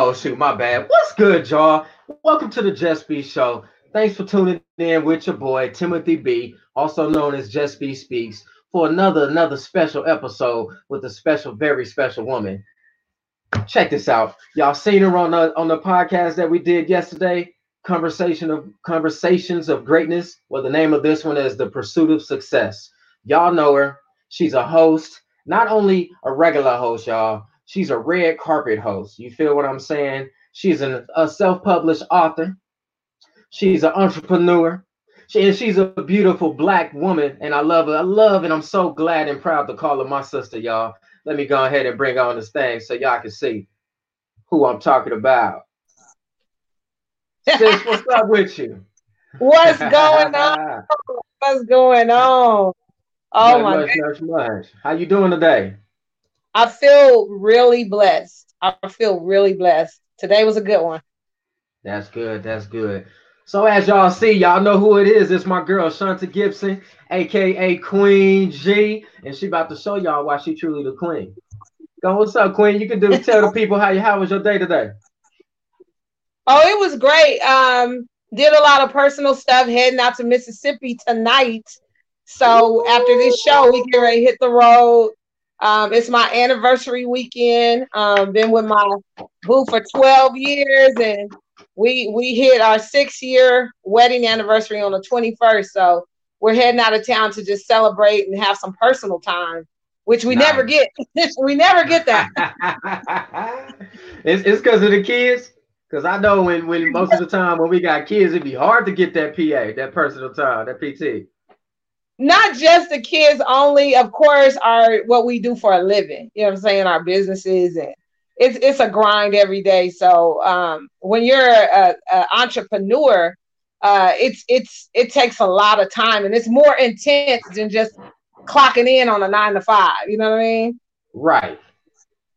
Oh, shoot, my bad. What's good, y'all? Welcome to the Just B Show. Thanks for tuning in with your boy Timothy B, also known as Just B Speaks, for another another special episode with a special, very special woman. Check this out. Y'all seen her on the on the podcast that we did yesterday. Conversation of conversations of greatness. Well, the name of this one is The Pursuit of Success. Y'all know her. She's a host, not only a regular host, y'all, She's a red carpet host. You feel what I'm saying? She's an, a self-published author. She's an entrepreneur. She, and she's a beautiful black woman, and I love her. I love, and I'm so glad and proud to call her my sister, y'all. Let me go ahead and bring on this thing so y'all can see who I'm talking about. Sis, what's up with you? What's going on? What's going on? Oh much, my much, much, much. How you doing today? I feel really blessed. I feel really blessed. Today was a good one. That's good. That's good. So as y'all see, y'all know who it is. It's my girl Shanta Gibson, aka Queen G, and she about to show y'all why she truly the queen. Go, what's up, Queen? You can do tell the people how you how was your day today? Oh, it was great. Um, did a lot of personal stuff. Heading out to Mississippi tonight. So Ooh. after this show, we get ready to hit the road. Um, it's my anniversary weekend. Um, been with my boo for 12 years, and we we hit our six year wedding anniversary on the 21st. So we're heading out of town to just celebrate and have some personal time, which we nice. never get. we never get that. it's it's because of the kids. Because I know when when most of the time when we got kids, it'd be hard to get that PA, that personal time, that PT not just the kids only, of course, are what we do for a living. You know what I'm saying? Our businesses and it's it's a grind every day. So um, when you're an entrepreneur, uh, it's it's it takes a lot of time and it's more intense than just clocking in on a nine to five. You know what I mean? Right.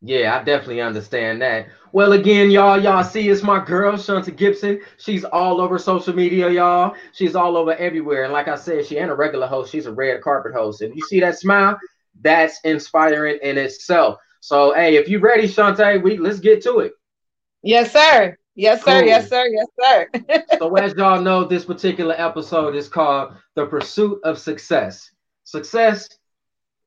Yeah, I definitely understand that. Well, again, y'all, y'all see it's my girl, Shanta Gibson. She's all over social media, y'all. She's all over everywhere. And like I said, she ain't a regular host. She's a red carpet host. And you see that smile? That's inspiring in itself. So, hey, if you're ready, Shante, we let's get to it. Yes, sir. Yes, sir. Cool. Yes, sir. Yes, sir. so, as y'all know, this particular episode is called The Pursuit of Success. Success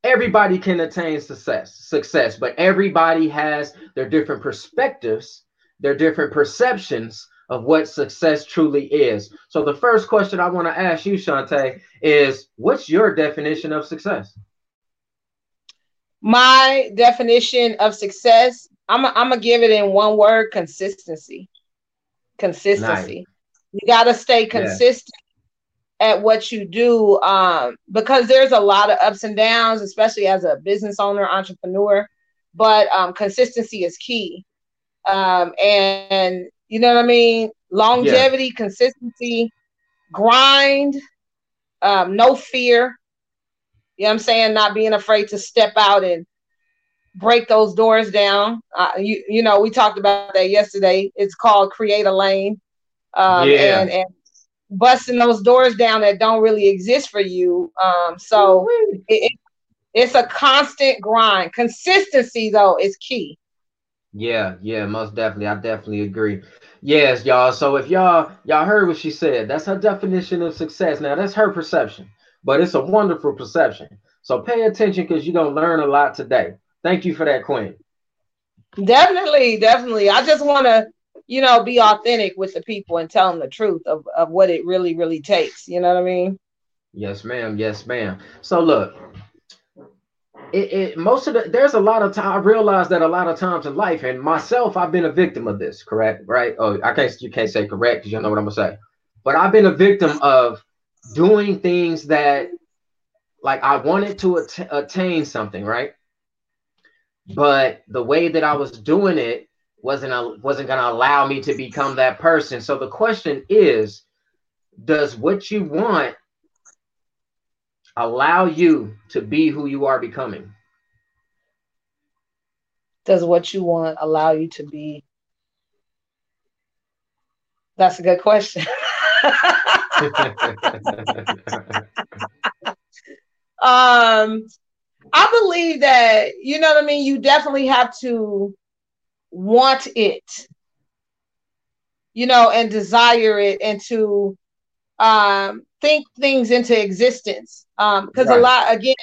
everybody can attain success success but everybody has their different perspectives their different perceptions of what success truly is. So the first question i want to ask you shante is what's your definition of success? My definition of success i'm gonna give it in one word consistency. Consistency. Nice. you got to stay consistent at what you do um, because there's a lot of ups and downs, especially as a business owner, entrepreneur. But um, consistency is key. Um, and you know what I mean? Longevity, yeah. consistency, grind, um, no fear. You know what I'm saying? Not being afraid to step out and break those doors down. Uh, you, you know, we talked about that yesterday. It's called create a lane. Um, yeah. and, and busting those doors down that don't really exist for you. Um, so it, it's a constant grind. Consistency though is key. Yeah, yeah, most definitely. I definitely agree. Yes, y'all. So if y'all y'all heard what she said, that's her definition of success. Now that's her perception, but it's a wonderful perception. So pay attention because you're gonna learn a lot today. Thank you for that, Queen. Definitely, definitely. I just want to you know, be authentic with the people and tell them the truth of, of what it really, really takes. You know what I mean? Yes, ma'am. Yes, ma'am. So look, it, it most of the there's a lot of time I realize that a lot of times in life, and myself, I've been a victim of this, correct? Right? Oh, I can't you can't say correct because you know what I'm gonna say. But I've been a victim of doing things that like I wanted to att- attain something, right? But the way that I was doing it wasn't a, wasn't going to allow me to become that person. So the question is, does what you want allow you to be who you are becoming? Does what you want allow you to be? That's a good question. um, I believe that you know what I mean. You definitely have to want it, you know, and desire it and to um, think things into existence. Um, because right. a lot, again,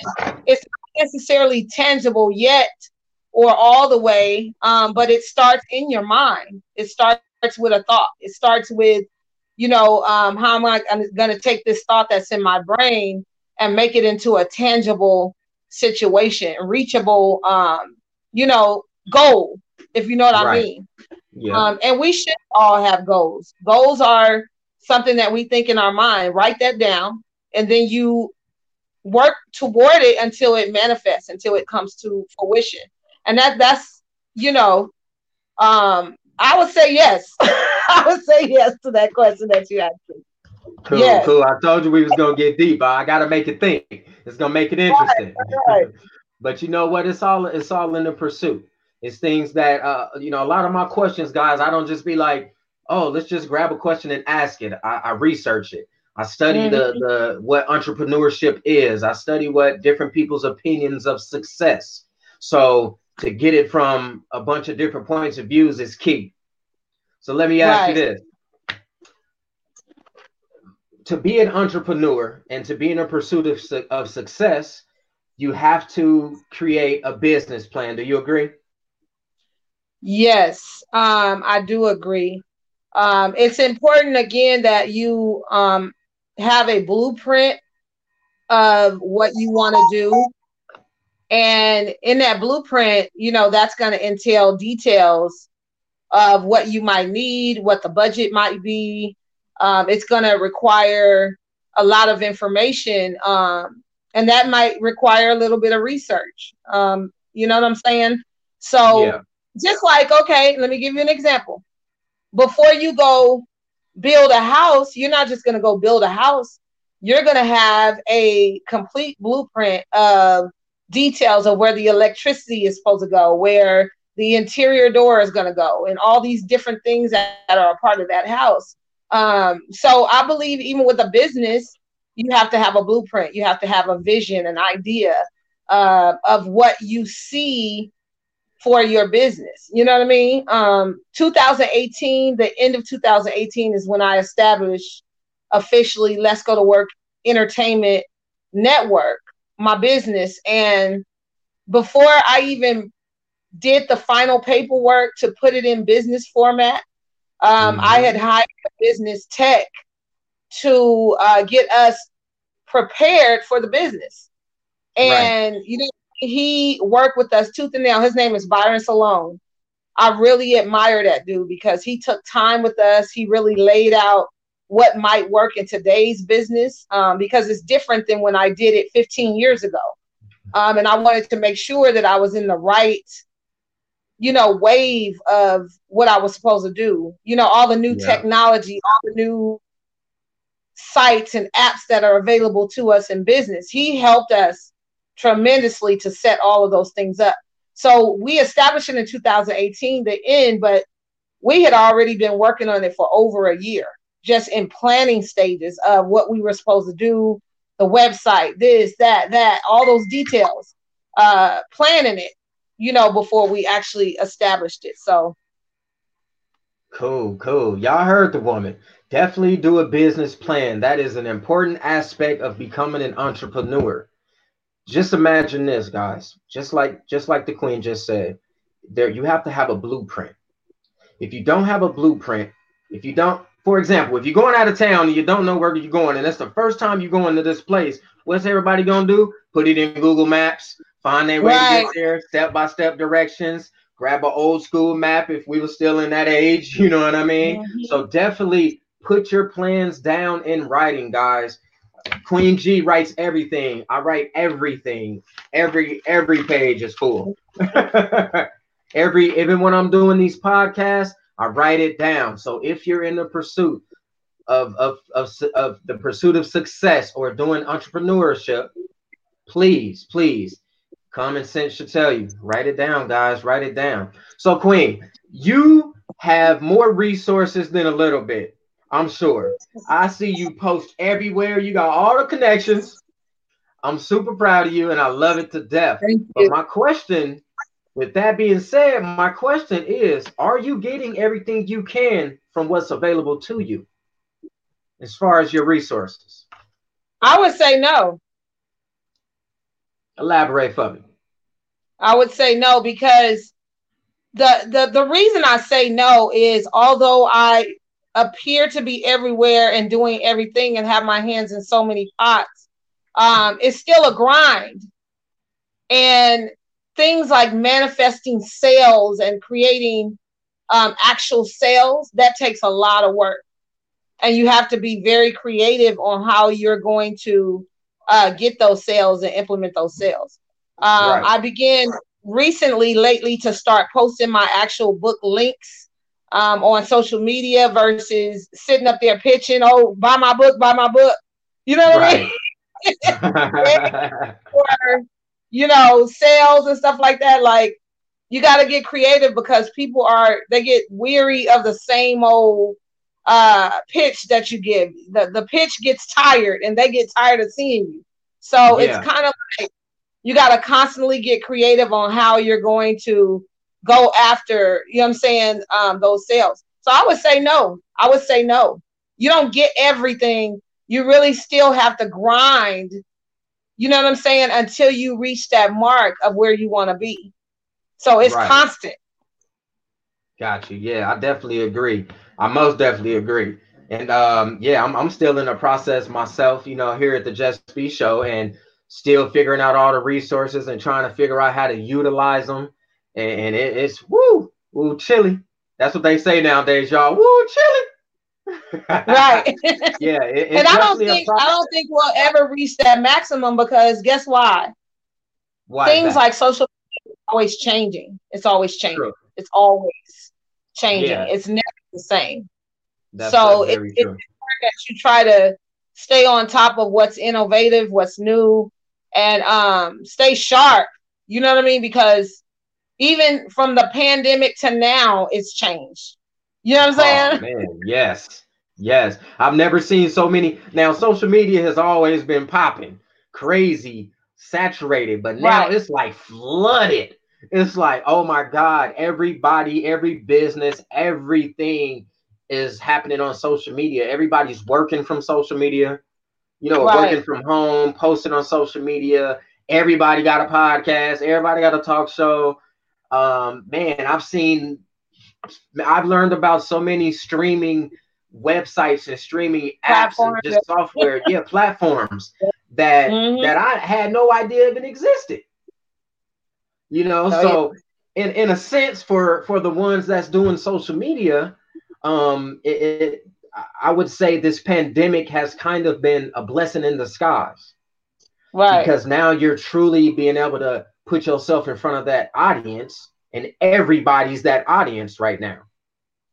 it's not necessarily tangible yet or all the way, um, but it starts in your mind. It starts with a thought. It starts with, you know, um, how am I going to take this thought that's in my brain and make it into a tangible situation, reachable, um, you know, goal, if you know what right. I mean. Yeah. Um, and we should all have goals. Goals are something that we think in our mind. Write that down, and then you work toward it until it manifests, until it comes to fruition. And that that's you know, um, I would say yes. I would say yes to that question that you asked me. Cool, yes. cool. I told you we was gonna get deep. I gotta make it think. It's gonna make it interesting. Right, right. but you know what? It's all it's all in the pursuit. It's things that uh, you know. A lot of my questions, guys. I don't just be like, oh, let's just grab a question and ask it. I, I research it. I study mm-hmm. the the what entrepreneurship is. I study what different people's opinions of success. So to get it from a bunch of different points of views is key. So let me ask right. you this. To be an entrepreneur and to be in a pursuit of, of success, you have to create a business plan. Do you agree? Yes, um, I do agree. Um, it's important again that you um, have a blueprint of what you want to do and in that blueprint, you know, that's going to entail details of what you might need, what the budget might be. Um, it's going to require a lot of information. Um, and that might require a little bit of research. Um, you know what I'm saying? So, yeah. Just like, okay, let me give you an example. Before you go build a house, you're not just going to go build a house. You're going to have a complete blueprint of details of where the electricity is supposed to go, where the interior door is going to go, and all these different things that, are a part of that house. Um, so I believe even with a business, you have to have a blueprint, you have to have a vision, an idea uh, of what you see for your business. You know what I mean? Um, 2018, the end of 2018 is when I established officially Let's Go to Work Entertainment Network my business. And before I even did the final paperwork to put it in business format, um, mm-hmm. I had hired a business tech to uh, get us prepared for the business. And right. you know, he worked with us tooth and nail. His name is Byron Salone. I really admire that dude because he took time with us. He really laid out what might work in today's business um, because it's different than when I did it 15 years ago. Um, and I wanted to make sure that I was in the right, you know, wave of what I was supposed to do. You know, all the new yeah. technology, all the new sites and apps that are available to us in business. He helped us tremendously to set all of those things up. So we established it in 2018, the end, but we had already been working on it for over a year just in planning stages of what we were supposed to do, the website, this, that, that, all those details, uh, planning it, you know, before we actually established it. So cool, cool. Y'all heard the woman. Definitely do a business plan. That is an important aspect of becoming an entrepreneur. Just imagine this, guys. Just like just like the queen just said, there you have to have a blueprint. If you don't have a blueprint, if you don't for example, if you're going out of town and you don't know where you're going, and that's the first time you're going to this place, what's everybody gonna do? Put it in Google Maps, find their way right. to get there, step by step directions, grab an old school map if we were still in that age, you know what I mean? Mm-hmm. So definitely put your plans down in writing, guys. Queen G writes everything. I write everything. Every every page is full. every even when I'm doing these podcasts, I write it down. So if you're in the pursuit of, of, of, of the pursuit of success or doing entrepreneurship, please, please, common sense should tell you, write it down, guys, write it down. So, Queen, you have more resources than a little bit. I'm sure. I see you post everywhere. You got all the connections. I'm super proud of you and I love it to death. But my question with that being said, my question is Are you getting everything you can from what's available to you as far as your resources? I would say no. Elaborate for me. I would say no because the the the reason I say no is although I appear to be everywhere and doing everything and have my hands in so many pots, um, it's still a grind. And things like manifesting sales and creating um, actual sales, that takes a lot of work. And you have to be very creative on how you're going to uh, get those sales and implement those sales. Um, right. I began recently, lately, to start posting my actual book links um, on social media versus sitting up there pitching, oh, buy my book, buy my book. You know what right. I mean? or, you know, sales and stuff like that. Like, you got to get creative because people are, they get weary of the same old uh pitch that you give. The, the pitch gets tired and they get tired of seeing you. So yeah. it's kind of like you got to constantly get creative on how you're going to go after, you know what I'm saying, um, those sales. So I would say no. I would say no. You don't get everything. You really still have to grind, you know what I'm saying, until you reach that mark of where you want to be. So it's right. constant. Got you. Yeah, I definitely agree. I most definitely agree. And um, yeah, I'm, I'm still in the process myself, you know, here at the Just Be Show and still figuring out all the resources and trying to figure out how to utilize them. And, and it, it's woo, woo, chilly. That's what they say nowadays, y'all. Woo, chilly. right. yeah. It, and I don't think I don't think we'll ever reach that maximum because guess why? Why Things like social media always changing. It's always changing. True. It's always changing. Yeah. It's never the same. That's, so it, it's important that you try to stay on top of what's innovative, what's new, and um, stay sharp. You know what I mean? Because even from the pandemic to now, it's changed. You know what I'm oh, saying? Oh, man, yes, yes. I've never seen so many. Now, social media has always been popping, crazy, saturated, but now right. it's like flooded. It's like, oh my God, everybody, every business, everything is happening on social media. Everybody's working from social media you know, right. working from home, posting on social media. Everybody got a podcast. Everybody got a talk show. Um, man, I've seen, I've learned about so many streaming websites and streaming apps and just software, yeah, platforms that mm-hmm. that I had no idea even existed. You know, oh, so yeah. in in a sense, for for the ones that's doing social media, um, it, it I would say this pandemic has kind of been a blessing in disguise. Right. Because now you're truly being able to put yourself in front of that audience and everybody's that audience right now.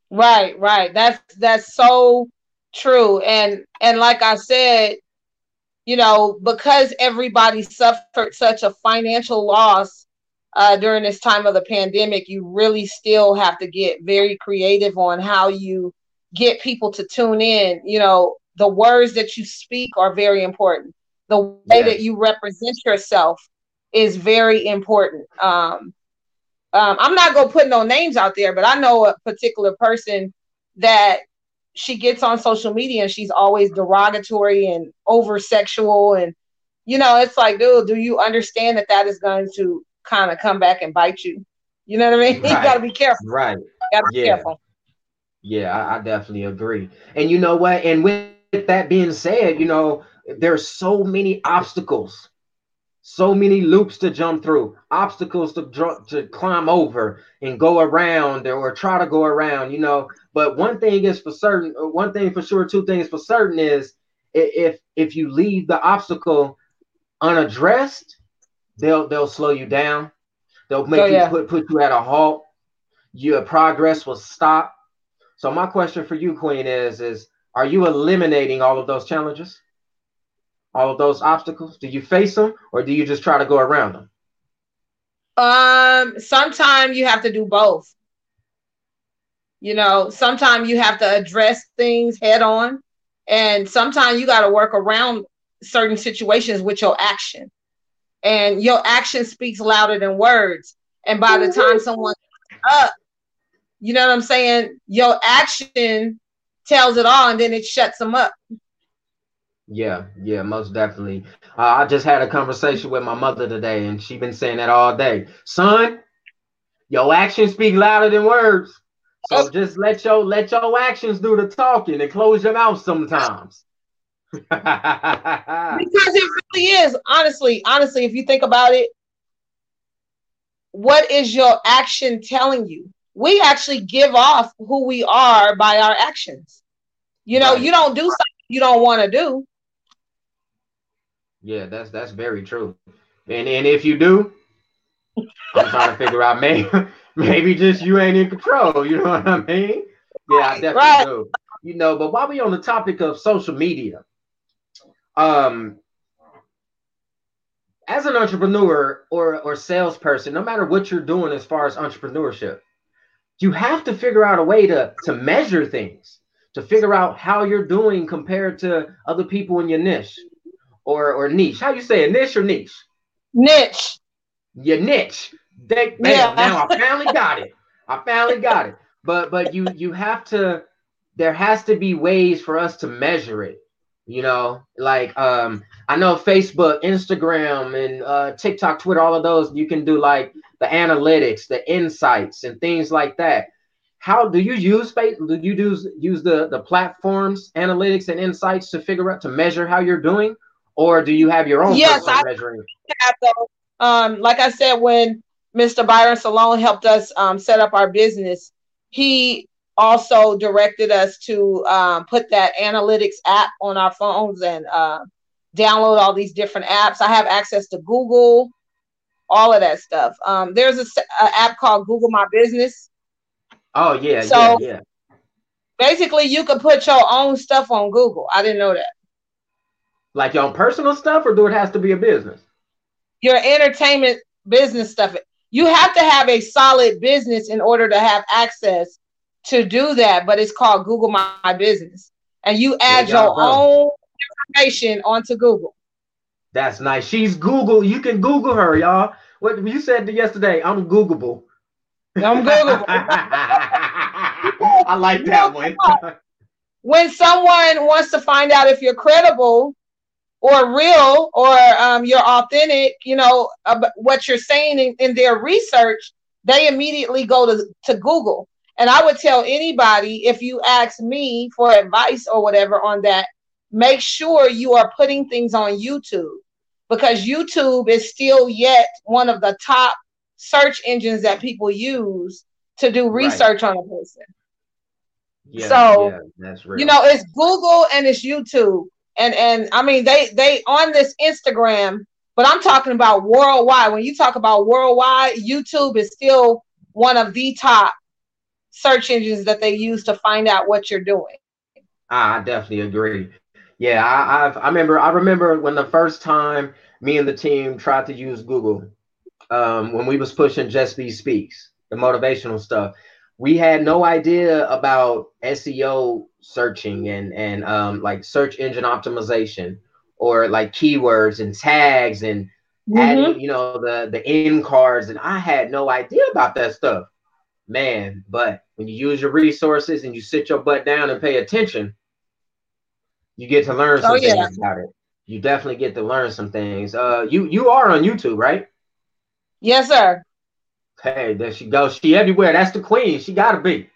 Right, right. That's that's so true. And and like I said, you know, because everybody suffered such a financial loss uh, during this time of the pandemic, you really still have to get very creative on how you get people to tune in, you know, the words that you speak are very important. The way yes. that you represent yourself is very important. Um, um, I'm not gonna put no names out there, but I know a particular person that she gets on social media and she's always derogatory and over sexual and you know it's like dude do you understand that that is going to kind of come back and bite you you know what i mean right. you got to be careful right you got to be yeah. careful yeah, I, I definitely agree. And you know what? And with that being said, you know, there's so many obstacles, so many loops to jump through, obstacles to to climb over and go around or try to go around, you know. But one thing is for certain, uh, one thing for sure, two things for certain is if if you leave the obstacle unaddressed, they'll they'll slow you down. They'll make oh, yeah. you put put you at a halt. Your progress will stop so my question for you, Queen, is is are you eliminating all of those challenges? All of those obstacles? Do you face them or do you just try to go around them? Um, sometimes you have to do both. You know, sometimes you have to address things head on, and sometimes you got to work around certain situations with your action. And your action speaks louder than words. And by the time someone up, you know what I'm saying? Your action tells it all, and then it shuts them up. Yeah, yeah, most definitely. Uh, I just had a conversation with my mother today, and she been saying that all day. Son, your actions speak louder than words. So oh. just let your let your actions do the talking and close your mouth sometimes. because it really is, honestly, honestly, if you think about it, what is your action telling you? We actually give off who we are by our actions. You know, right. you don't do something you don't want to do. Yeah, that's that's very true. And and if you do, I'm trying to figure out maybe maybe just you ain't in control. You know what I mean? Yeah, I definitely right. do. You know, but while we on the topic of social media, um, as an entrepreneur or or salesperson, no matter what you're doing as far as entrepreneurship, you have to figure out a way to to measure things, to figure out how you're doing compared to other people in your niche or or niche. How you say it, niche or niche? Niche. Your niche. They, yeah. Now I finally got it. I finally got it. But but you you have to. There has to be ways for us to measure it. You know, like um, I know Facebook, Instagram, and uh, TikTok, Twitter, all of those. You can do like the analytics, the insights, and things like that. How do you use Facebook? Do you use use the the platforms, analytics, and insights to figure out to measure how you're doing, or do you have your own? Yes, I measuring? have those. Um, like I said, when Mr. Byron Salone helped us um, set up our business, he also directed us to um, put that analytics app on our phones and uh, download all these different apps. I have access to Google, all of that stuff. Um, there's a, a, app called Google My Business. Oh yeah, so yeah, yeah. Basically, you could put your own stuff on Google. I didn't know that. Like your own personal stuff, or do it has to be a business? Your entertainment business stuff. You have to have a solid business in order to have access to do that, but it's called Google My, My Business. And you add your own information onto Google. That's nice. She's Google. You can Google her, y'all. What you said yesterday, I'm Googleable. I'm Googleable. I like that one. when someone wants to find out if you're credible or real or um, you're authentic, you know, what you're saying in, in their research, they immediately go to, to Google and I would tell anybody if you ask me for advice or whatever on that, make sure you are putting things on YouTube because YouTube is still yet one of the top search engines that people use to do research right. on a person. Yeah, so yeah, you know, it's Google and it's YouTube. And and I mean they they on this Instagram, but I'm talking about worldwide. When you talk about worldwide, YouTube is still one of the top search engines that they use to find out what you're doing. I definitely agree. Yeah, I, I've I remember I remember when the first time me and the team tried to use Google um, when we was pushing Just Be Speaks, the motivational stuff. We had no idea about SEO searching and and um, like search engine optimization or like keywords and tags and mm-hmm. adding, you know, the the end cards. And I had no idea about that stuff man. But when you use your resources and you sit your butt down and pay attention, you get to learn some oh, yeah. things about it. You definitely get to learn some things. Uh, you you are on YouTube, right? Yes, sir. Hey, there she goes. She everywhere. That's the queen. She gotta be.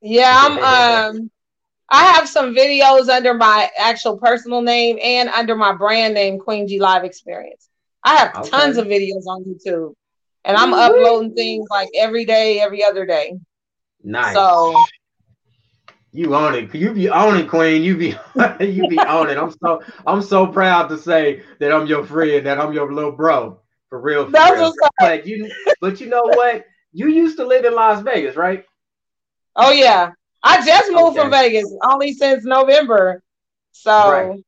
Yeah, I'm. um, I have some videos under my actual personal name and under my brand name, Queen G Live Experience. I have okay. tons of videos on YouTube and I'm mm-hmm. uploading things like every day, every other day. Nice. So you own it. You be owning, Queen. You be you be owning. I'm so I'm so proud to say that I'm your friend, that I'm your little bro. For real. For That's real. But you but you know what? You used to live in Las Vegas, right? Oh yeah. I just moved okay. from Vegas only since November. So right.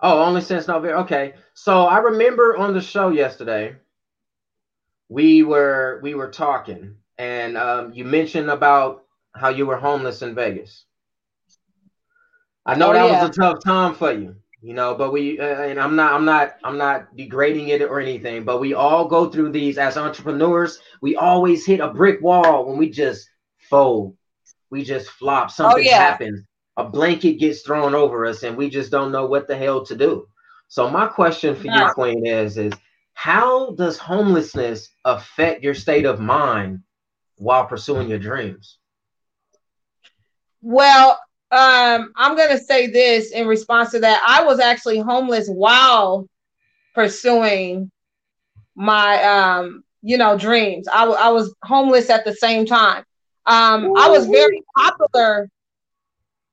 Oh, only since November. Okay. So I remember on the show yesterday, we were we were talking, and um, you mentioned about how you were homeless in Vegas. I know oh, that yeah. was a tough time for you. you know but we uh, and i'm not i'm not i'm not degrading it or anything but we all go through these as entrepreneurs we always hit a brick wall when we just fold we just flop something oh, yeah. happens a blanket gets thrown over us and we just don't know what the hell to do so my question for yeah. you queen is is how does homelessness affect your state of mind while pursuing your dreams well um, I'm going to say this in response to that. I was actually homeless while pursuing my, um, you know, dreams. I, w- I was homeless at the same time. Um, I was very popular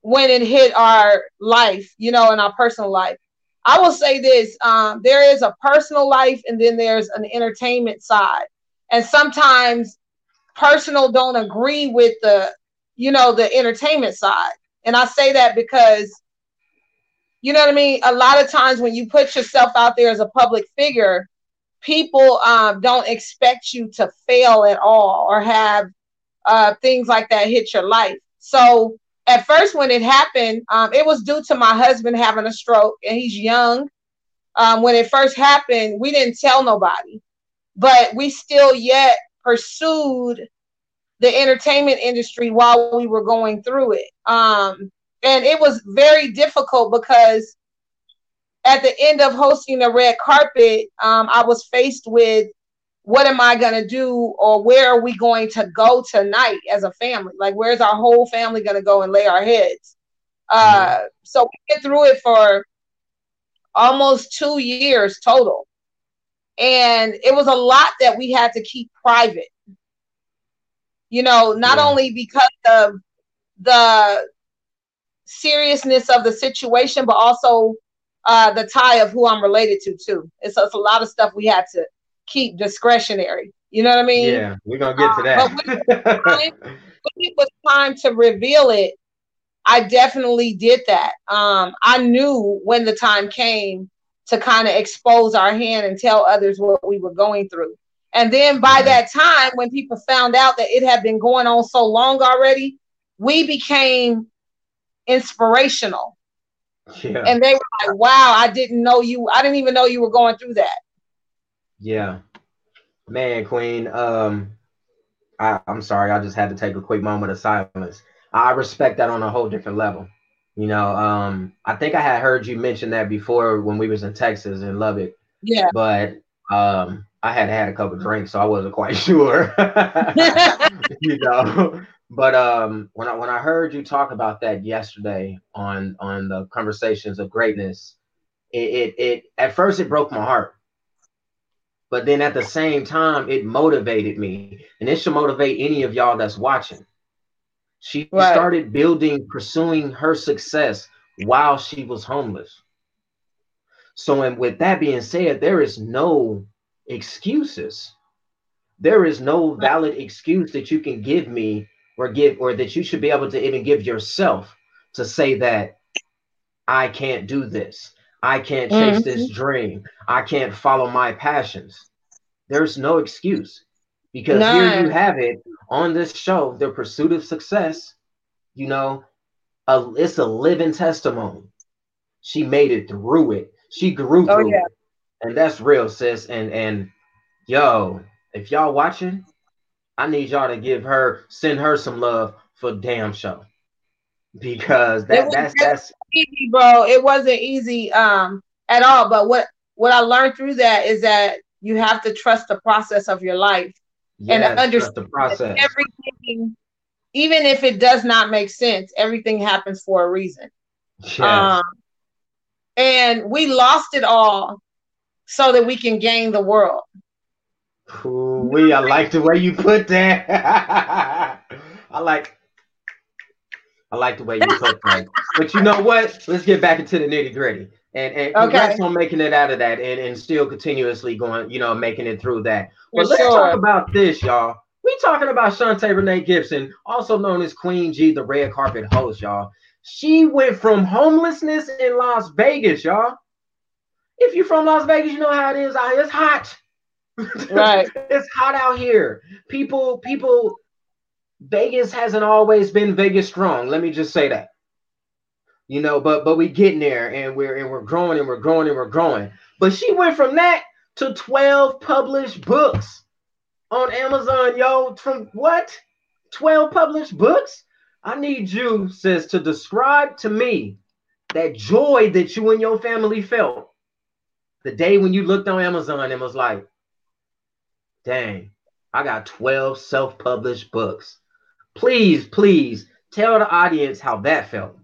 when it hit our life, you know, in our personal life. I will say this um, there is a personal life and then there's an entertainment side. And sometimes personal don't agree with the, you know, the entertainment side. And I say that because, you know what I mean? A lot of times when you put yourself out there as a public figure, people um, don't expect you to fail at all or have uh, things like that hit your life. So at first, when it happened, um, it was due to my husband having a stroke, and he's young. Um, when it first happened, we didn't tell nobody, but we still yet pursued the entertainment industry while we were going through it. Um, and it was very difficult because at the end of hosting the red carpet, um, I was faced with what am I going to do or where are we going to go tonight as a family? Like, where's our whole family going to go and lay our heads? Uh, mm-hmm. So we went through it for almost two years total. And it was a lot that we had to keep private you know, not yeah. only because of the seriousness of the situation, but also uh, the tie of who I'm related to too. It's, it's, a lot of stuff we had to keep discretionary. You know what I mean? Yeah, we're gonna get to that. Uh, when, it time, when it was time to reveal it, I definitely did that. Um, I knew when the time came to kind of expose our hand and tell others what we were going through. And then by that time, when people found out that it had been going on so long already, we became inspirational. Yeah. And they were like, wow, I didn't know you, I didn't even know you were going through that. Yeah. Man, Queen, um, I, I'm sorry, I just had to take a quick moment of silence. I respect that on a whole different level. You know, um, I think I had heard you mention that before when we was in Texas and Lubbock. Yeah. But um I had had a couple drinks, so I wasn't quite sure. you know, but um, when I when I heard you talk about that yesterday on on the conversations of greatness, it, it it at first it broke my heart, but then at the same time it motivated me, and it should motivate any of y'all that's watching. She right. started building, pursuing her success while she was homeless. So, and with that being said, there is no excuses. There is no valid excuse that you can give me or give or that you should be able to even give yourself to say that I can't do this. I can't chase mm-hmm. this dream. I can't follow my passions. There's no excuse because no. here you have it on this show, The Pursuit of Success. You know, a, it's a living testimony. She made it through it. She grew oh, through yeah. it and that's real, sis. And and yo, if y'all watching, I need y'all to give her, send her some love for damn show, because that that's that's easy, bro. It wasn't easy um at all. But what what I learned through that is that you have to trust the process of your life yes, and understand the process. everything, even if it does not make sense, everything happens for a reason. Yes. Um, and we lost it all so that we can gain the world. Ooh, we I like the way you put that. I like I like the way you put that. but you know what? Let's get back into the nitty gritty. And and congrats okay. on making it out of that and, and still continuously going, you know, making it through that. But let's sure. talk about this, y'all. We talking about Shantae Renee Gibson, also known as Queen G, the red carpet host, y'all. She went from homelessness in Las Vegas, y'all, if you're from Las Vegas, you know how it is. It's hot. Right. it's hot out here. People, people, Vegas hasn't always been Vegas strong. Let me just say that. you know, but but we getting there and we're and we're growing and we're growing and we're growing. But she went from that to 12 published books on Amazon, yo. From what? 12 published books? I need you, sis, to describe to me that joy that you and your family felt the day when you looked on Amazon and was like, dang, I got 12 self published books. Please, please tell the audience how that felt.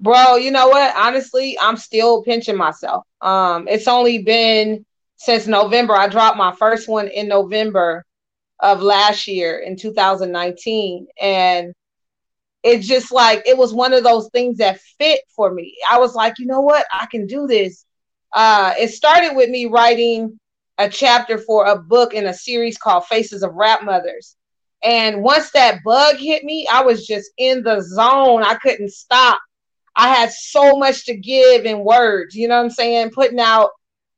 Bro, you know what? Honestly, I'm still pinching myself. Um, it's only been since November. I dropped my first one in November of last year in 2019. And it's just like it was one of those things that fit for me. I was like, you know what? I can do this. Uh, it started with me writing a chapter for a book in a series called Faces of Rap Mothers. And once that bug hit me, I was just in the zone. I couldn't stop. I had so much to give in words, you know what I'm saying? Putting out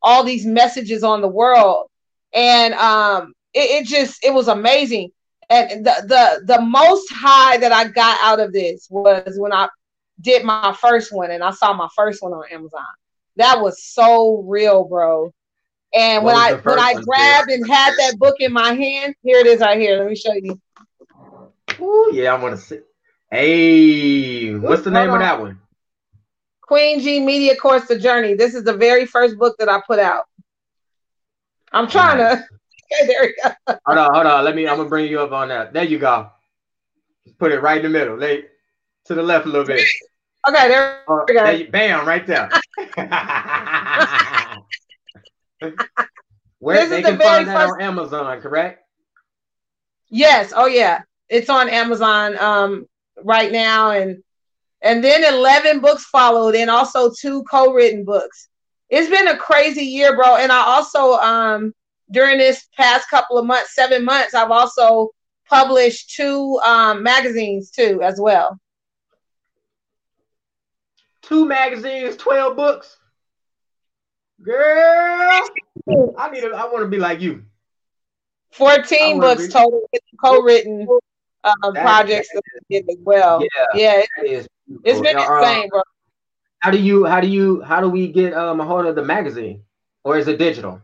all these messages on the world. And um, it, it just it was amazing. And the the the most high that I got out of this was when I did my first one and I saw my first one on Amazon. That was so real, bro. And what when I when I grabbed and had that book in my hand, here it is right here. Let me show you. Ooh, yeah, I want to see. Hey, what's the name of that one? Queen G Media Course The Journey. This is the very first book that I put out. I'm trying to Okay, there we go. Hold on, hold on. Let me. I'm gonna bring you up on that. There you go. Just put it right in the middle. Lay to the left a little bit. Okay, there oh, we go. There you, bam, right there. Where this they can the find that first... on Amazon, correct? Yes. Oh yeah, it's on Amazon um, right now, and and then eleven books followed, and also two co-written books. It's been a crazy year, bro. And I also um during this past couple of months, seven months, I've also published two um, magazines too, as well. Two magazines, twelve books. Girl, I need. I want to be like you. Fourteen books be- total, co-written um, projects as well. Yeah, yeah, it's been uh, insane, bro. How do you? How do you? How do we get um, a hold of the magazine, or is it digital?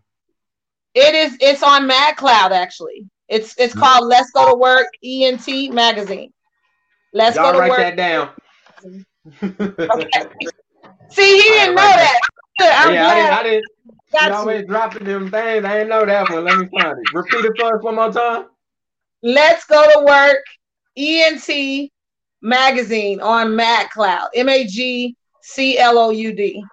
It is. It's on MagCloud actually. It's it's mm. called Let's Go to Work ENT magazine. Let's Y'all go to write work. that down. okay. See, he didn't know that. I'm yeah, I didn't. I didn't. You always dropping them things. I didn't know that one. Let me find it. Repeat it for us one more time. Let's go to work. ENT magazine on MagCloud. M A G C L O U D.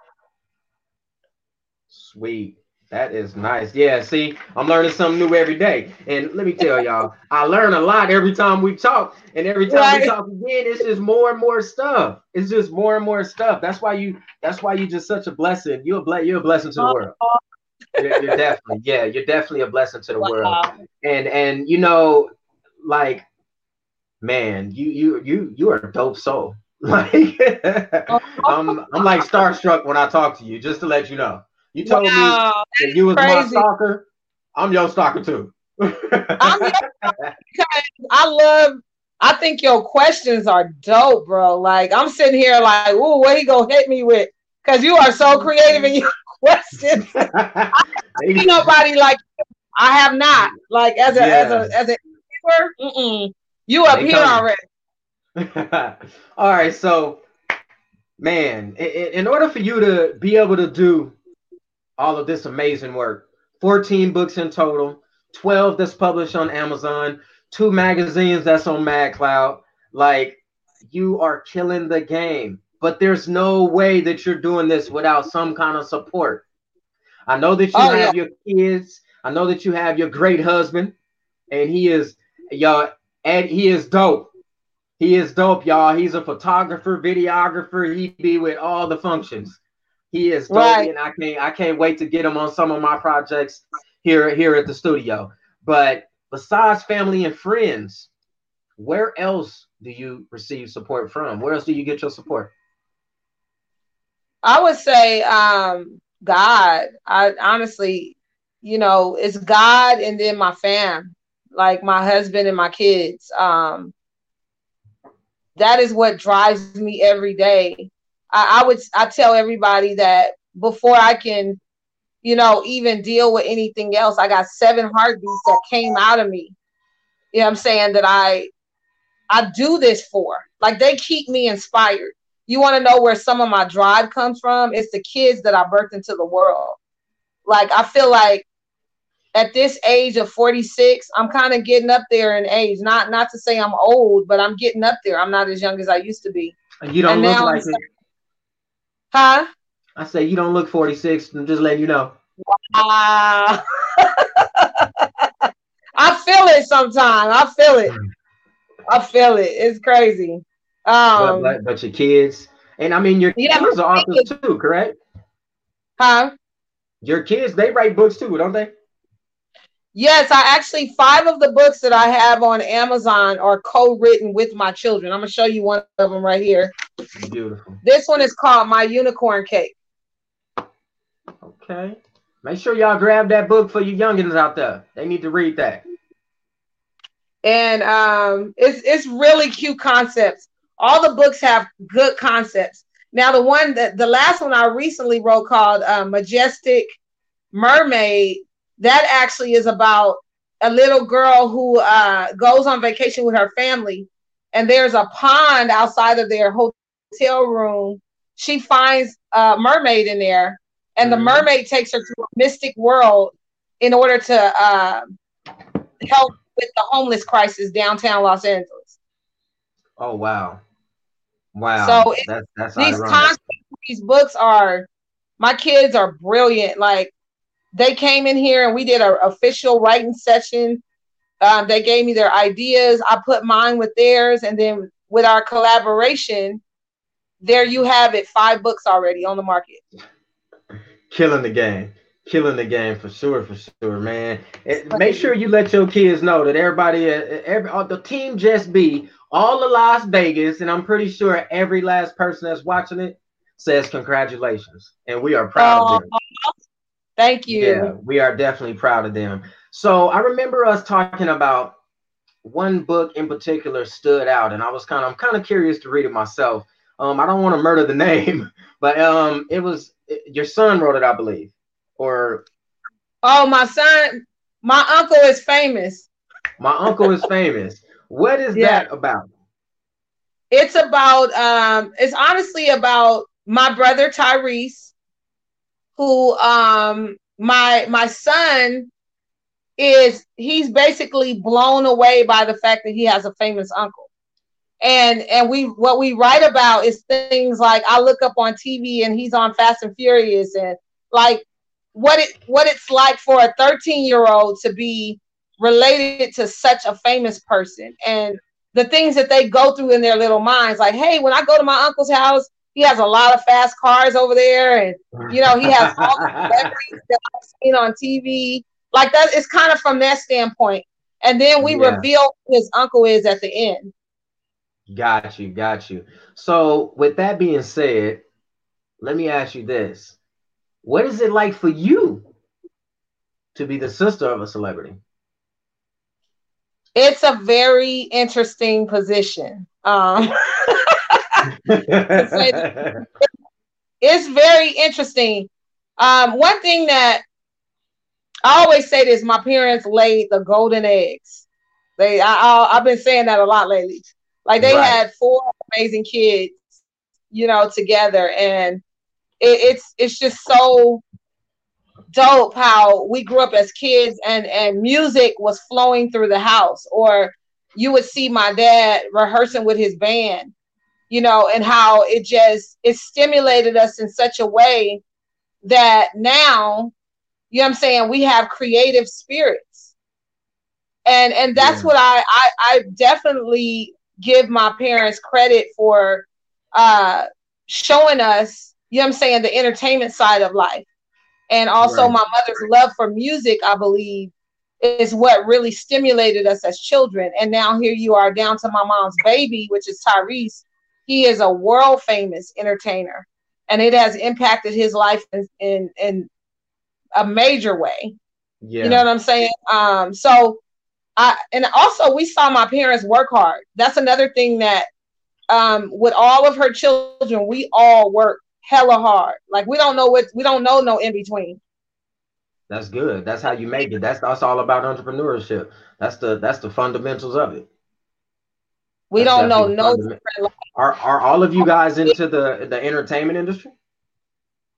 Sweet. That is nice. Yeah, see, I'm learning something new every day. And let me tell y'all, I learn a lot every time we talk. And every time right. we talk again, it's just more and more stuff. It's just more and more stuff. That's why you that's why you're just such a blessing. You're a ble- you're a blessing to the world. Oh. You're, you're definitely, yeah, you're definitely a blessing to the wow. world. And and you know, like, man, you you you you are a dope soul. Like oh. I'm I'm like starstruck when I talk to you, just to let you know. You told wow, me that you was crazy. my stalker. I'm your stalker too. I'm because I love. I think your questions are dope, bro. Like I'm sitting here, like, ooh, what he gonna hit me with? Because you are so creative in your questions. I see nobody like you. I have not. Like as a yeah. as a as a you up they here already. All right, so man, in, in order for you to be able to do all of this amazing work. 14 books in total, 12 that's published on Amazon, two magazines that's on MagCloud. Like you are killing the game, but there's no way that you're doing this without some kind of support. I know that you oh, have yeah. your kids. I know that you have your great husband, and he is y'all. And he is dope. He is dope, y'all. He's a photographer, videographer. He be with all the functions. He is dope, right. and I can't I can't wait to get him on some of my projects here here at the studio. But besides family and friends, where else do you receive support from? Where else do you get your support? I would say um, God. I honestly, you know, it's God and then my fam, like my husband and my kids. Um, that is what drives me every day. I, I would I tell everybody that before I can, you know, even deal with anything else, I got seven heartbeats that came out of me. You know I'm saying? That I I do this for. Like they keep me inspired. You want to know where some of my drive comes from? It's the kids that I birthed into the world. Like I feel like at this age of 46, I'm kind of getting up there in age. Not not to say I'm old, but I'm getting up there. I'm not as young as I used to be. You don't and look like it. Huh? I say you don't look 46. I'm just letting you know. Wow. I feel it sometimes. I feel it. I feel it. It's crazy. Um, but, but, your kids, and I mean your yeah, kids are authors too, correct? Huh? Your kids, they write books too, don't they? Yes, I actually five of the books that I have on Amazon are co-written with my children. I'm gonna show you one of them right here. Beautiful. This one is called My Unicorn Cake. Okay. Make sure y'all grab that book for you youngins out there. They need to read that. And um, it's it's really cute concepts. All the books have good concepts. Now, the one that the last one I recently wrote called uh, Majestic Mermaid that actually is about a little girl who uh, goes on vacation with her family, and there's a pond outside of their hotel room. She finds a mermaid in there, and the mm-hmm. mermaid takes her to a mystic world in order to uh, help with the homeless crisis downtown Los Angeles. Oh wow, wow! So that's, that's these concepts, these books are my kids are brilliant. Like they came in here and we did an official writing session. Um, they gave me their ideas. I put mine with theirs, and then with our collaboration, there you have it. Five books already on the market. Killing the game, killing the game for sure, for sure, man. It, make sure you let your kids know that everybody, uh, every uh, the team just be all of Las Vegas, and I'm pretty sure every last person that's watching it says congratulations, and we are proud of them. Thank you. Yeah, we are definitely proud of them. So I remember us talking about one book in particular stood out, and I was kind of I'm kind of curious to read it myself. Um, I don't want to murder the name, but um, it was your son wrote it, I believe, or oh, my son, my uncle is famous. My uncle is famous. What is yeah. that about? It's about um, it's honestly about my brother Tyrese who um my my son is he's basically blown away by the fact that he has a famous uncle and and we what we write about is things like i look up on tv and he's on fast and furious and like what it what it's like for a 13 year old to be related to such a famous person and the things that they go through in their little minds like hey when i go to my uncle's house he has a lot of fast cars over there, and you know he has all the celebrities that I've seen on TV. Like that, it's kind of from that standpoint. And then we yeah. reveal who his uncle is at the end. Got you, got you. So, with that being said, let me ask you this: What is it like for you to be the sister of a celebrity? It's a very interesting position. Um, it's very interesting. Um, one thing that I always say this: my parents laid the golden eggs. They, I, have been saying that a lot lately. Like they right. had four amazing kids, you know, together, and it, it's it's just so dope how we grew up as kids, and and music was flowing through the house, or you would see my dad rehearsing with his band you know, and how it just it stimulated us in such a way that now, you know I'm saying, we have creative spirits. And and that's yeah. what I, I I definitely give my parents credit for uh showing us, you know I'm saying, the entertainment side of life. And also right. my mother's love for music, I believe, is what really stimulated us as children. And now here you are down to my mom's baby, which is Tyrese, he is a world famous entertainer, and it has impacted his life in in, in a major way. Yeah. You know what I'm saying? Um, so I and also we saw my parents work hard. That's another thing that um, with all of her children, we all work hella hard. Like we don't know what we don't know no in between. That's good. That's how you make it. That's that's all about entrepreneurship. That's the that's the fundamentals of it. We that's don't know no. Are are all of you guys into the the entertainment industry?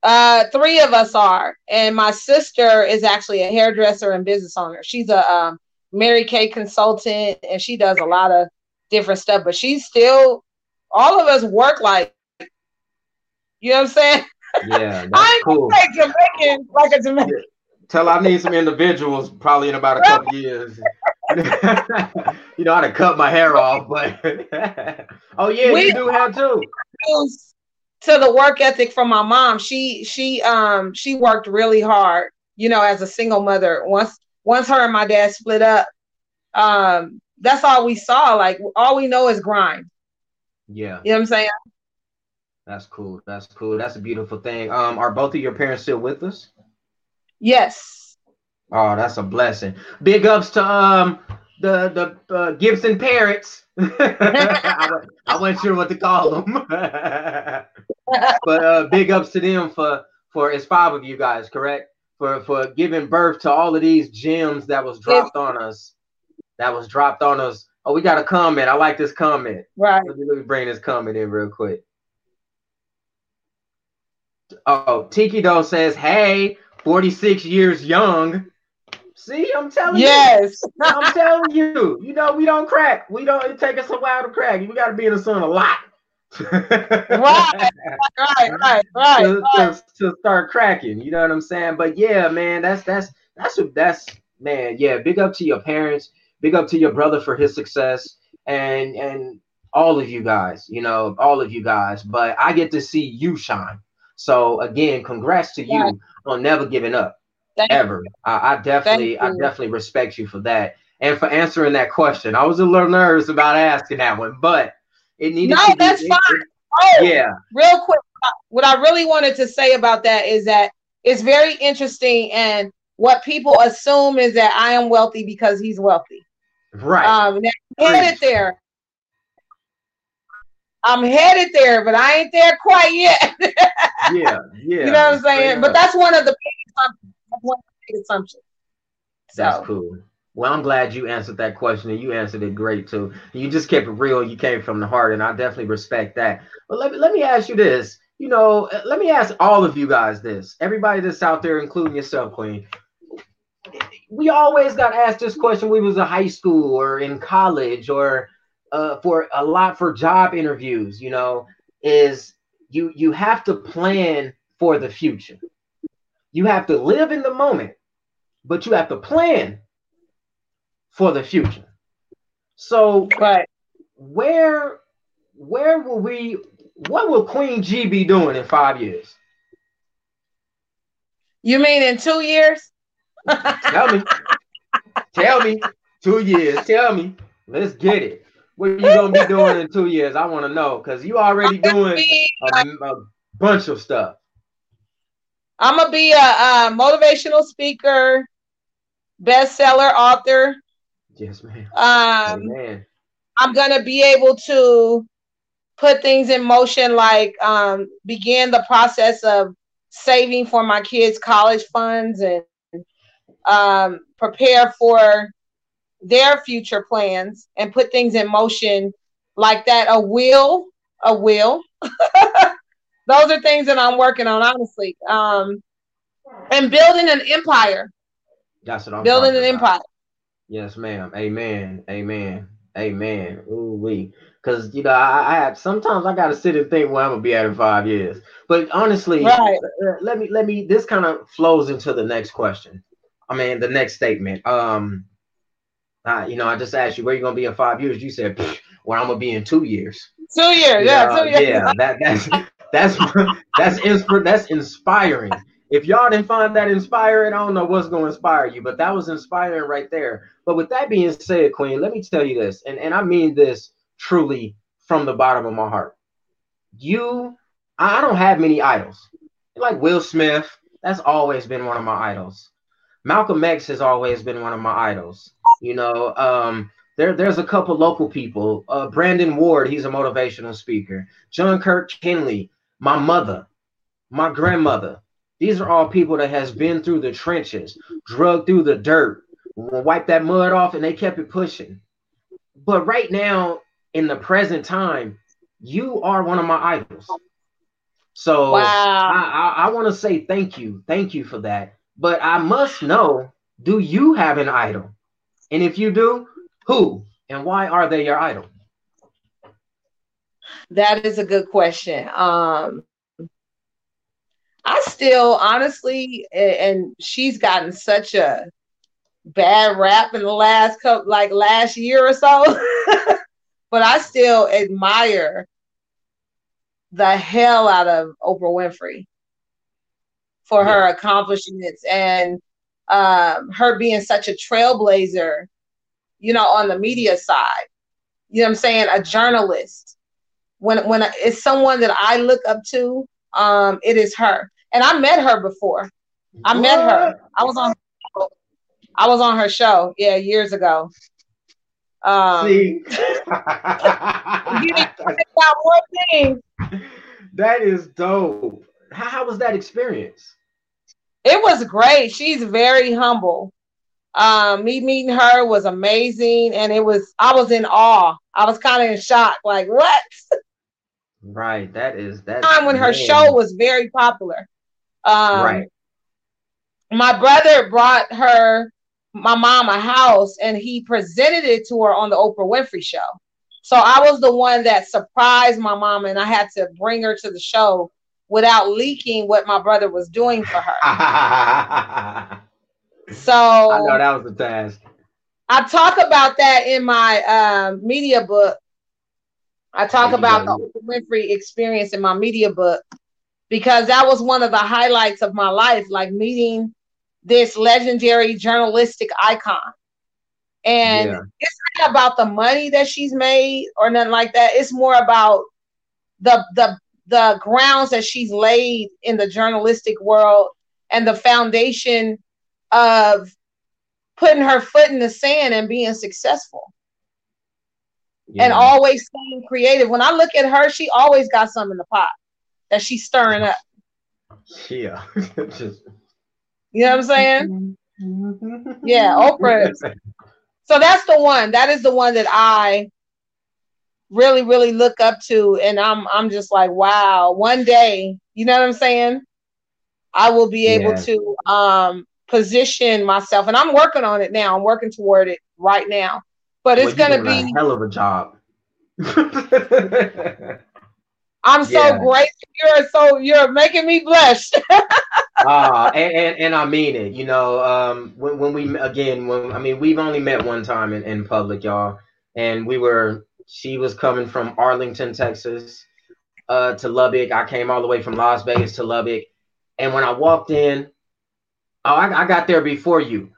Uh, three of us are, and my sister is actually a hairdresser and business owner. She's a um, Mary Kay consultant, and she does a lot of different stuff. But she's still, all of us work like, you know what I'm saying? Yeah, that's I cool. Like Jamaican, like a Jamaican. Yeah. Tell I need some individuals probably in about a couple years. you know how to cut my hair off, but oh yeah, we, you do have too to the work ethic from my mom. She she um she worked really hard, you know, as a single mother. Once once her and my dad split up, um, that's all we saw. Like all we know is grind. Yeah. You know what I'm saying? That's cool. That's cool. That's a beautiful thing. Um, are both of your parents still with us? Yes. Oh, that's a blessing. Big ups to um the the uh, Gibson parents. I, I wasn't sure what to call them, but uh, big ups to them for for it's five of you guys, correct? For for giving birth to all of these gems that was dropped on us. That was dropped on us. Oh, we got a comment. I like this comment. Right. Let me, let me bring this comment in real quick. Oh, Tiki Do says, "Hey, 46 years young." See, I'm telling yes. you. Yes. I'm telling you. You know, we don't crack. We don't it take us a while to crack. We gotta be in the sun a lot. Right, right, right, right, to, to, to, start cracking. You know what I'm saying? But yeah, man, that's that's that's that's man, yeah, big up to your parents, big up to your brother for his success and and all of you guys, you know, all of you guys. But I get to see you shine. So again, congrats to you on never giving up. Thank ever. I, I definitely, I definitely respect you for that and for answering that question. I was a little nervous about asking that one, but it needed. No, that's be, fine. It, oh, yeah. Real quick, what I really wanted to say about that is that it's very interesting, and what people assume is that I am wealthy because he's wealthy. Right. Um, headed there. I'm headed there, but I ain't there quite yet. yeah, yeah. You know what I'm saying? But that's one of the biggest one big assumption. So. That's cool. Well, I'm glad you answered that question and you answered it great too. You just kept it real. You came from the heart, and I definitely respect that. But let me let me ask you this. You know, uh, let me ask all of you guys this. Everybody that's out there, including yourself, Queen. We always got asked this question. We was in high school or in college or uh, for a lot for job interviews. You know, is you you have to plan for the future. You have to live in the moment, but you have to plan for the future. So, right. where where will we what will Queen G be doing in 5 years? You mean in 2 years? Tell me. Tell me. 2 years. Tell me. Let's get it. What are you gonna be doing in two years? I want to know because you already doing a, a bunch of stuff. I'm gonna be a, a motivational speaker, bestseller author. Yes, ma'am. Um, Amen. I'm gonna be able to put things in motion, like um, begin the process of saving for my kids' college funds and um, prepare for their future plans and put things in motion like that. A will, a will. those are things that I'm working on, honestly. Um, and building an empire. That's what I'm building an about. empire. Yes, ma'am. Amen. Amen. Amen. Ooh wee. Because you know, I, I have sometimes I gotta sit and think where I'm gonna be at in five years. But honestly, right. Let me let me. This kind of flows into the next question. I mean, the next statement. Um, uh, you know, I just asked you where you're gonna be in five years. You said where I'm gonna be in two years. Two years, yeah, two years. Yeah, that that's that's that's that's inspiring. If y'all didn't find that inspiring, I don't know what's going to inspire you, but that was inspiring right there. But with that being said, Queen, let me tell you this, and, and I mean this truly from the bottom of my heart. You, I don't have many idols. Like Will Smith, that's always been one of my idols. Malcolm X has always been one of my idols. You know, um, There, there's a couple local people. Uh, Brandon Ward, he's a motivational speaker. John Kirk Kinley, my mother, my grandmother. These are all people that has been through the trenches, drug through the dirt, wipe that mud off, and they kept it pushing. But right now, in the present time, you are one of my idols. So wow. I, I, I want to say thank you. Thank you for that. But I must know, do you have an idol? And if you do, who and why are they your idol? That is a good question. Um, I still honestly, and she's gotten such a bad rap in the last couple, like last year or so, but I still admire the hell out of Oprah Winfrey for yeah. her accomplishments and um, her being such a trailblazer you know, on the media side. You know what I'm saying? A journalist. When when it's someone that I look up to, um, it is her. And I met her before. I what? met her. I was on I was on her show, yeah, years ago. Um See? more things. That is dope. How, how was that experience? It was great. She's very humble. Um, me meeting her was amazing, and it was I was in awe. I was kind of in shock, like what? Right. That is that time when her show was very popular. Um, right. My brother brought her, my mom, a house, and he presented it to her on the Oprah Winfrey Show. So I was the one that surprised my mom, and I had to bring her to the show without leaking what my brother was doing for her. So I know that was a task. I talk about that in my um, media book. I talk about the Oprah Winfrey experience in my media book because that was one of the highlights of my life, like meeting this legendary journalistic icon. And yeah. it's not about the money that she's made or nothing like that. It's more about the the the grounds that she's laid in the journalistic world and the foundation of putting her foot in the sand and being successful. Yeah. And always staying creative. When I look at her, she always got something in the pot that she's stirring up. Yeah. Just... You know what I'm saying? yeah, Oprah. So that's the one. That is the one that I really, really look up to. And I'm I'm just like, wow, one day, you know what I'm saying? I will be able yeah. to um position myself, and I'm working on it now. I'm working toward it right now. But it's well, gonna be hell of a job. I'm so yeah. great. You're so you're making me blush. uh, and, and, and I mean it. You know, um, when when we again when I mean we've only met one time in, in public, y'all, and we were she was coming from Arlington, Texas, uh, to Lubbock. I came all the way from Las Vegas to Lubbock, and when I walked in, Oh, I, I got there before you.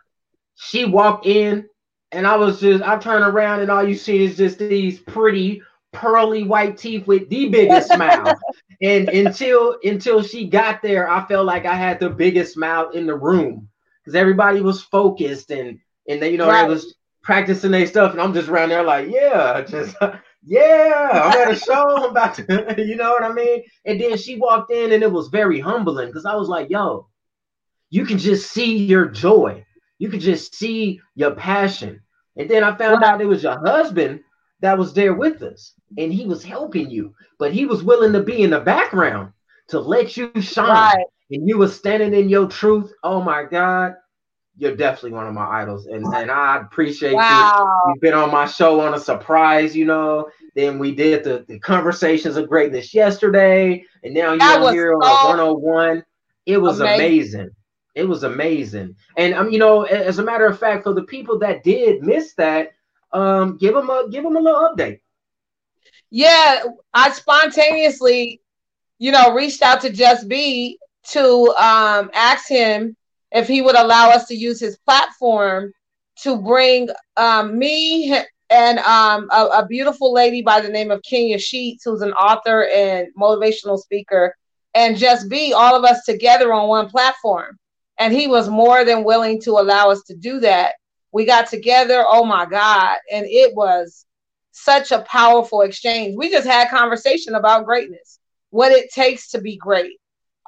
She walked in, and I was just, I turned around, and all you see is just these pretty pearly white teeth with the biggest smile. And until until she got there, I felt like I had the biggest smile in the room because everybody was focused and and they, you know right. they was practicing their stuff, and I'm just around there like, yeah, just yeah, I'm at a show. I'm about to, you know what I mean? And then she walked in, and it was very humbling because I was like, yo, you can just see your joy. You can just see your passion. And then I found out it was your husband that was there with us and he was helping you, but he was willing to be in the background to let you shine. Right. And you were standing in your truth. Oh my God. You're definitely one of my idols. And, and I appreciate wow. you. You've been on my show on a surprise, you know. Then we did the, the conversations of greatness yesterday. And now you're here so on 101. It was amazing. amazing. It was amazing. And um, you know, as a matter of fact, for the people that did miss that, um, give them a give them a little update. Yeah, I spontaneously, you know, reached out to Just Be to um, ask him if he would allow us to use his platform to bring um, me and um, a, a, beautiful lady by the name of Kenya Sheets, who's an author and motivational speaker, and just be all of us together on one platform and he was more than willing to allow us to do that. We got together. Oh my God. And it was such a powerful exchange. We just had conversation about greatness, what it takes to be great,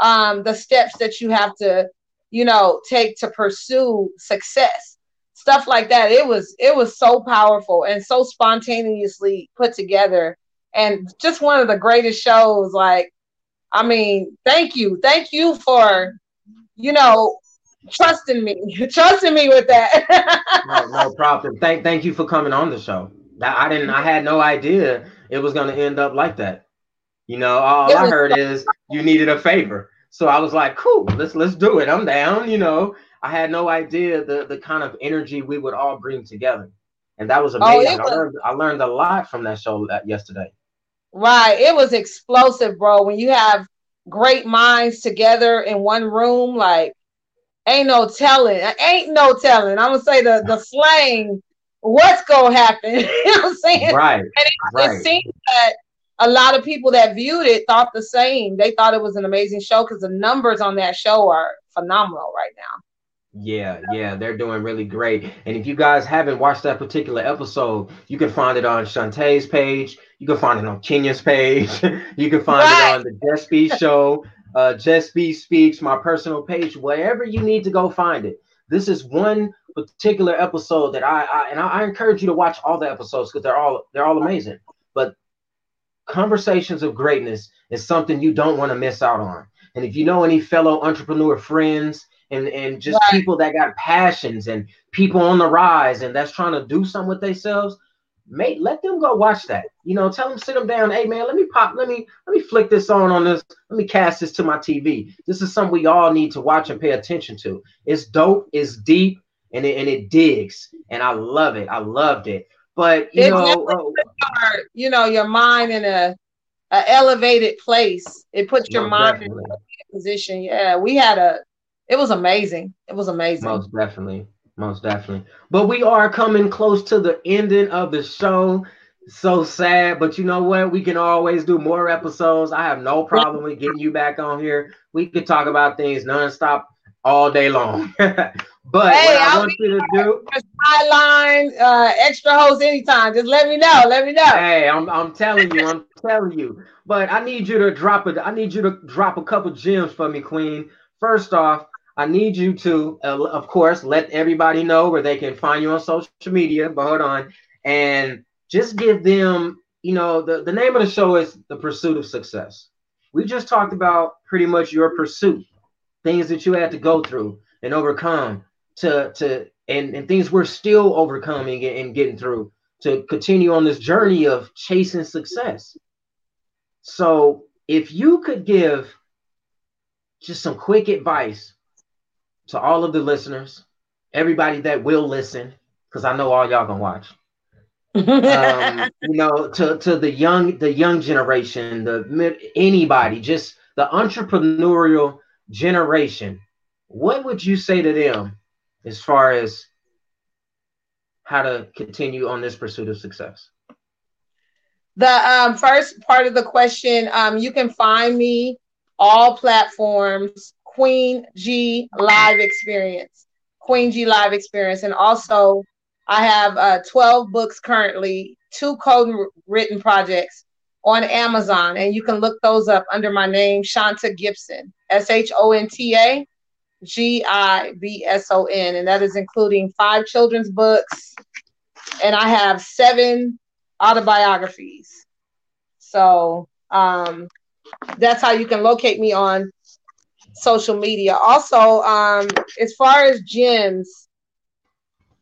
um, the steps that you have to, you know, take to pursue success, stuff like that. It was it was so powerful and so spontaneously put together, and just one of the greatest shows. Like, I mean, thank you, thank you for, you know, trusting me, trusting me with that. no, no problem. Thank thank you for coming on the show. I didn't. I had no idea it was going to end up like that. You know, all I heard is you needed a favor, so I was like, "Cool, let's let's do it. I'm down." You know, I had no idea the the kind of energy we would all bring together, and that was oh, amazing. Oh, was, I learned I learned a lot from that show that yesterday. Right, it was explosive, bro. When you have great minds together in one room, like ain't no telling, ain't no telling. I'm gonna say the the slang what's gonna happen. you know what I'm saying? Right. And it, right. it seems that a lot of people that viewed it thought the same. They thought it was an amazing show because the numbers on that show are phenomenal right now. Yeah, yeah, they're doing really great. And if you guys haven't watched that particular episode, you can find it on Shonta's page. You can find it on Kenya's page. you can find right. it on the B show, uh, Jess B Speaks, my personal page, wherever you need to go find it. This is one particular episode that I, I and I, I encourage you to watch all the episodes because they're all they're all amazing. But conversations of greatness is something you don't want to miss out on. And if you know any fellow entrepreneur friends and and just right. people that got passions and people on the rise and that's trying to do something with themselves, mate, let them go watch that. You know, tell them sit them down. Hey man, let me pop, let me let me flick this on on this. Let me cast this to my TV. This is something we all need to watch and pay attention to. It's dope. It's deep and it, and it digs, and I love it. I loved it. But you it know, uh, your, you know, your mind in a, a elevated place. It puts your mind definitely. in a position. Yeah, we had a. It was amazing. It was amazing. Most definitely, most definitely. But we are coming close to the ending of the show. So sad, but you know what? We can always do more episodes. I have no problem with getting you back on here. We could talk about things nonstop all day long. But hey, what I I'll want you to do sideline uh, extra host anytime. Just let me know. Let me know. Hey, I'm I'm telling you, I'm telling you. But I need you to drop it. I need you to drop a couple gems for me, Queen. First off, I need you to, uh, of course, let everybody know where they can find you on social media. But hold on, and just give them, you know, the the name of the show is the Pursuit of Success. We just talked about pretty much your pursuit, things that you had to go through and overcome to to and, and things we're still overcoming and getting through to continue on this journey of chasing success. So if you could give just some quick advice to all of the listeners, everybody that will listen, because I know all y'all gonna watch. Um, you know, to, to the young the young generation, the anybody, just the entrepreneurial generation, what would you say to them as far as how to continue on this pursuit of success? The um, first part of the question, um, you can find me all platforms, Queen G Live Experience, Queen G Live Experience, and also I have uh, 12 books currently, two code written projects on Amazon, and you can look those up under my name, Shonta Gibson, S H O N T A G I B S O N, and that is including five children's books, and I have seven autobiographies. So um, that's how you can locate me on social media. Also, um, as far as gems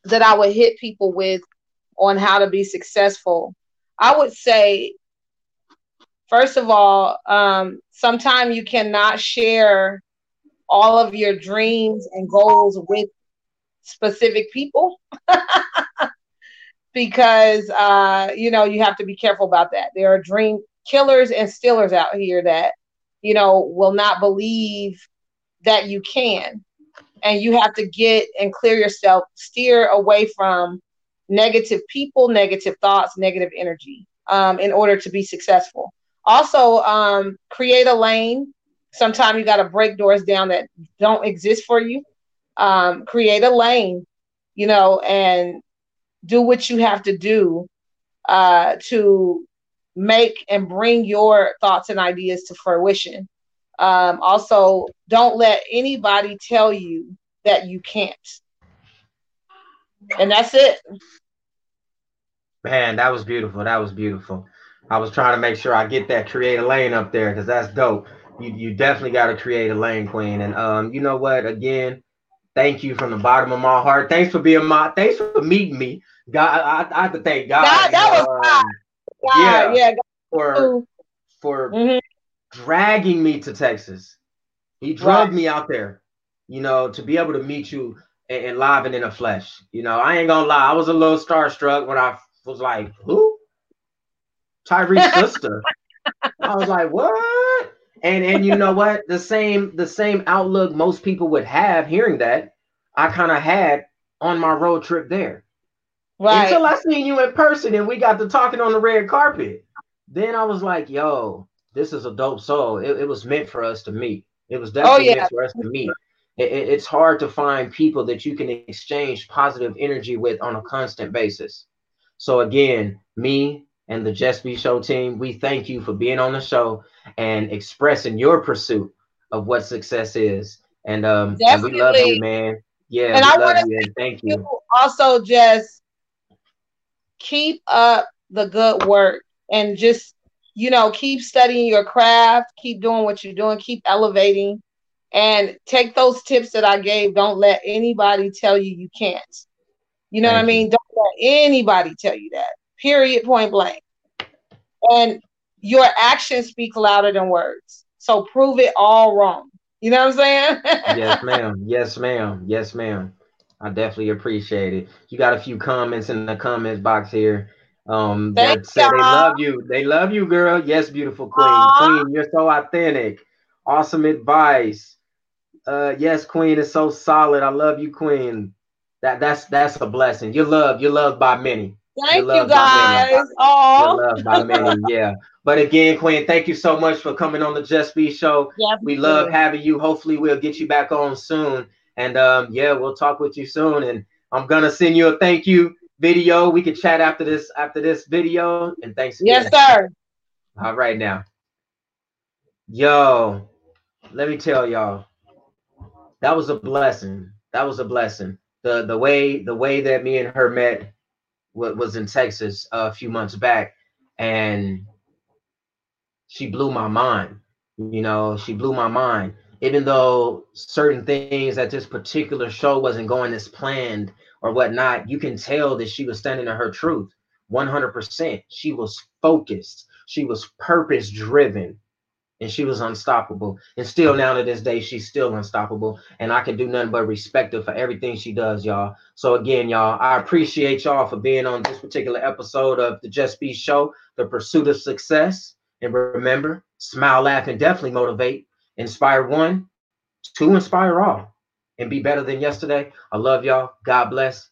that I would hit people with on how to be successful, I would say, first of all, um, sometimes you cannot share all of your dreams and goals with specific people. Because uh, you know you have to be careful about that. There are dream killers and stealers out here that you know will not believe that you can and you have to get and clear yourself steer away from negative people negative thoughts negative energy um, in order to be successful also um, create a lane Sometimes you got to break doors down that don't exist for you. Um, create a lane, you know, and do what you have to do uh, to make and bring your thoughts and ideas to fruition. Um, also, don't let anybody tell you that you can't. And that's it. Man, that was beautiful. That was beautiful. I was trying to make sure I get that create a lane up there because that's dope. You you definitely got to create a lane, Queen. And um, you know what? Again, thank you from the bottom of my heart. Thanks for being my. Thanks for meeting me. God, I, I have to thank God. God that was um, God. God. Yeah, yeah. For for mm-hmm. Dragging me to Texas. He drugged right. me out there, you know, to be able to meet you and, and live and in the flesh. You know, I ain't gonna lie, I was a little starstruck when I was like, who? Tyrese's sister. I was like, what? And and you know what? The same the same outlook most people would have hearing that, I kind of had on my road trip there. Right. Until I seen you in person and we got to talking on the red carpet. Then I was like, yo, this is a dope soul. It, it was meant for us to meet. It was oh, definitely oh, yeah. meant for us to meet. It, it, it's hard to find people that you can exchange positive energy with on a constant basis. So again, me and the Just Be Show team, we thank you for being on the show and expressing your pursuit of what success is. And um, and we love you, man. Yeah, and I want to thank you. Also, just keep up the good work and just you know keep studying your craft, keep doing what you're doing, keep elevating, and take those tips that I gave. Don't let anybody tell you you can't. You know Thank what I mean? You. Don't let anybody tell you that. Period. Point blank. And your actions speak louder than words. So prove it all wrong. You know what I'm saying? yes, ma'am. Yes, ma'am. Yes, ma'am. I definitely appreciate it. You got a few comments in the comments box here. Um, that say they love you. They love you, girl. Yes, beautiful queen. Aww. Queen, you're so authentic. Awesome advice. Uh, yes, queen is so solid. I love you, queen. That that's that's a blessing. You're loved. You're loved by many. Thank you guys. Oh, loved by many. Yeah. But again, Queen, thank you so much for coming on the Just Be Show. Yeah, we love having you. Hopefully, we'll get you back on soon. And um, yeah, we'll talk with you soon. And I'm gonna send you a thank you video. We can chat after this after this video. And thanks. Again. Yes, sir. All right now. Yo, let me tell y'all, that was a blessing. That was a blessing. The the way the way that me and her met was in Texas a few months back, and she blew my mind. You know, she blew my mind. Even though certain things at this particular show wasn't going as planned or whatnot, you can tell that she was standing in her truth 100%. She was focused, she was purpose driven, and she was unstoppable. And still now to this day, she's still unstoppable. And I can do nothing but respect her for everything she does, y'all. So again, y'all, I appreciate y'all for being on this particular episode of the Just Be Show, The Pursuit of Success. And remember, smile, laugh, and definitely motivate. Inspire one, to inspire all, and be better than yesterday. I love y'all. God bless.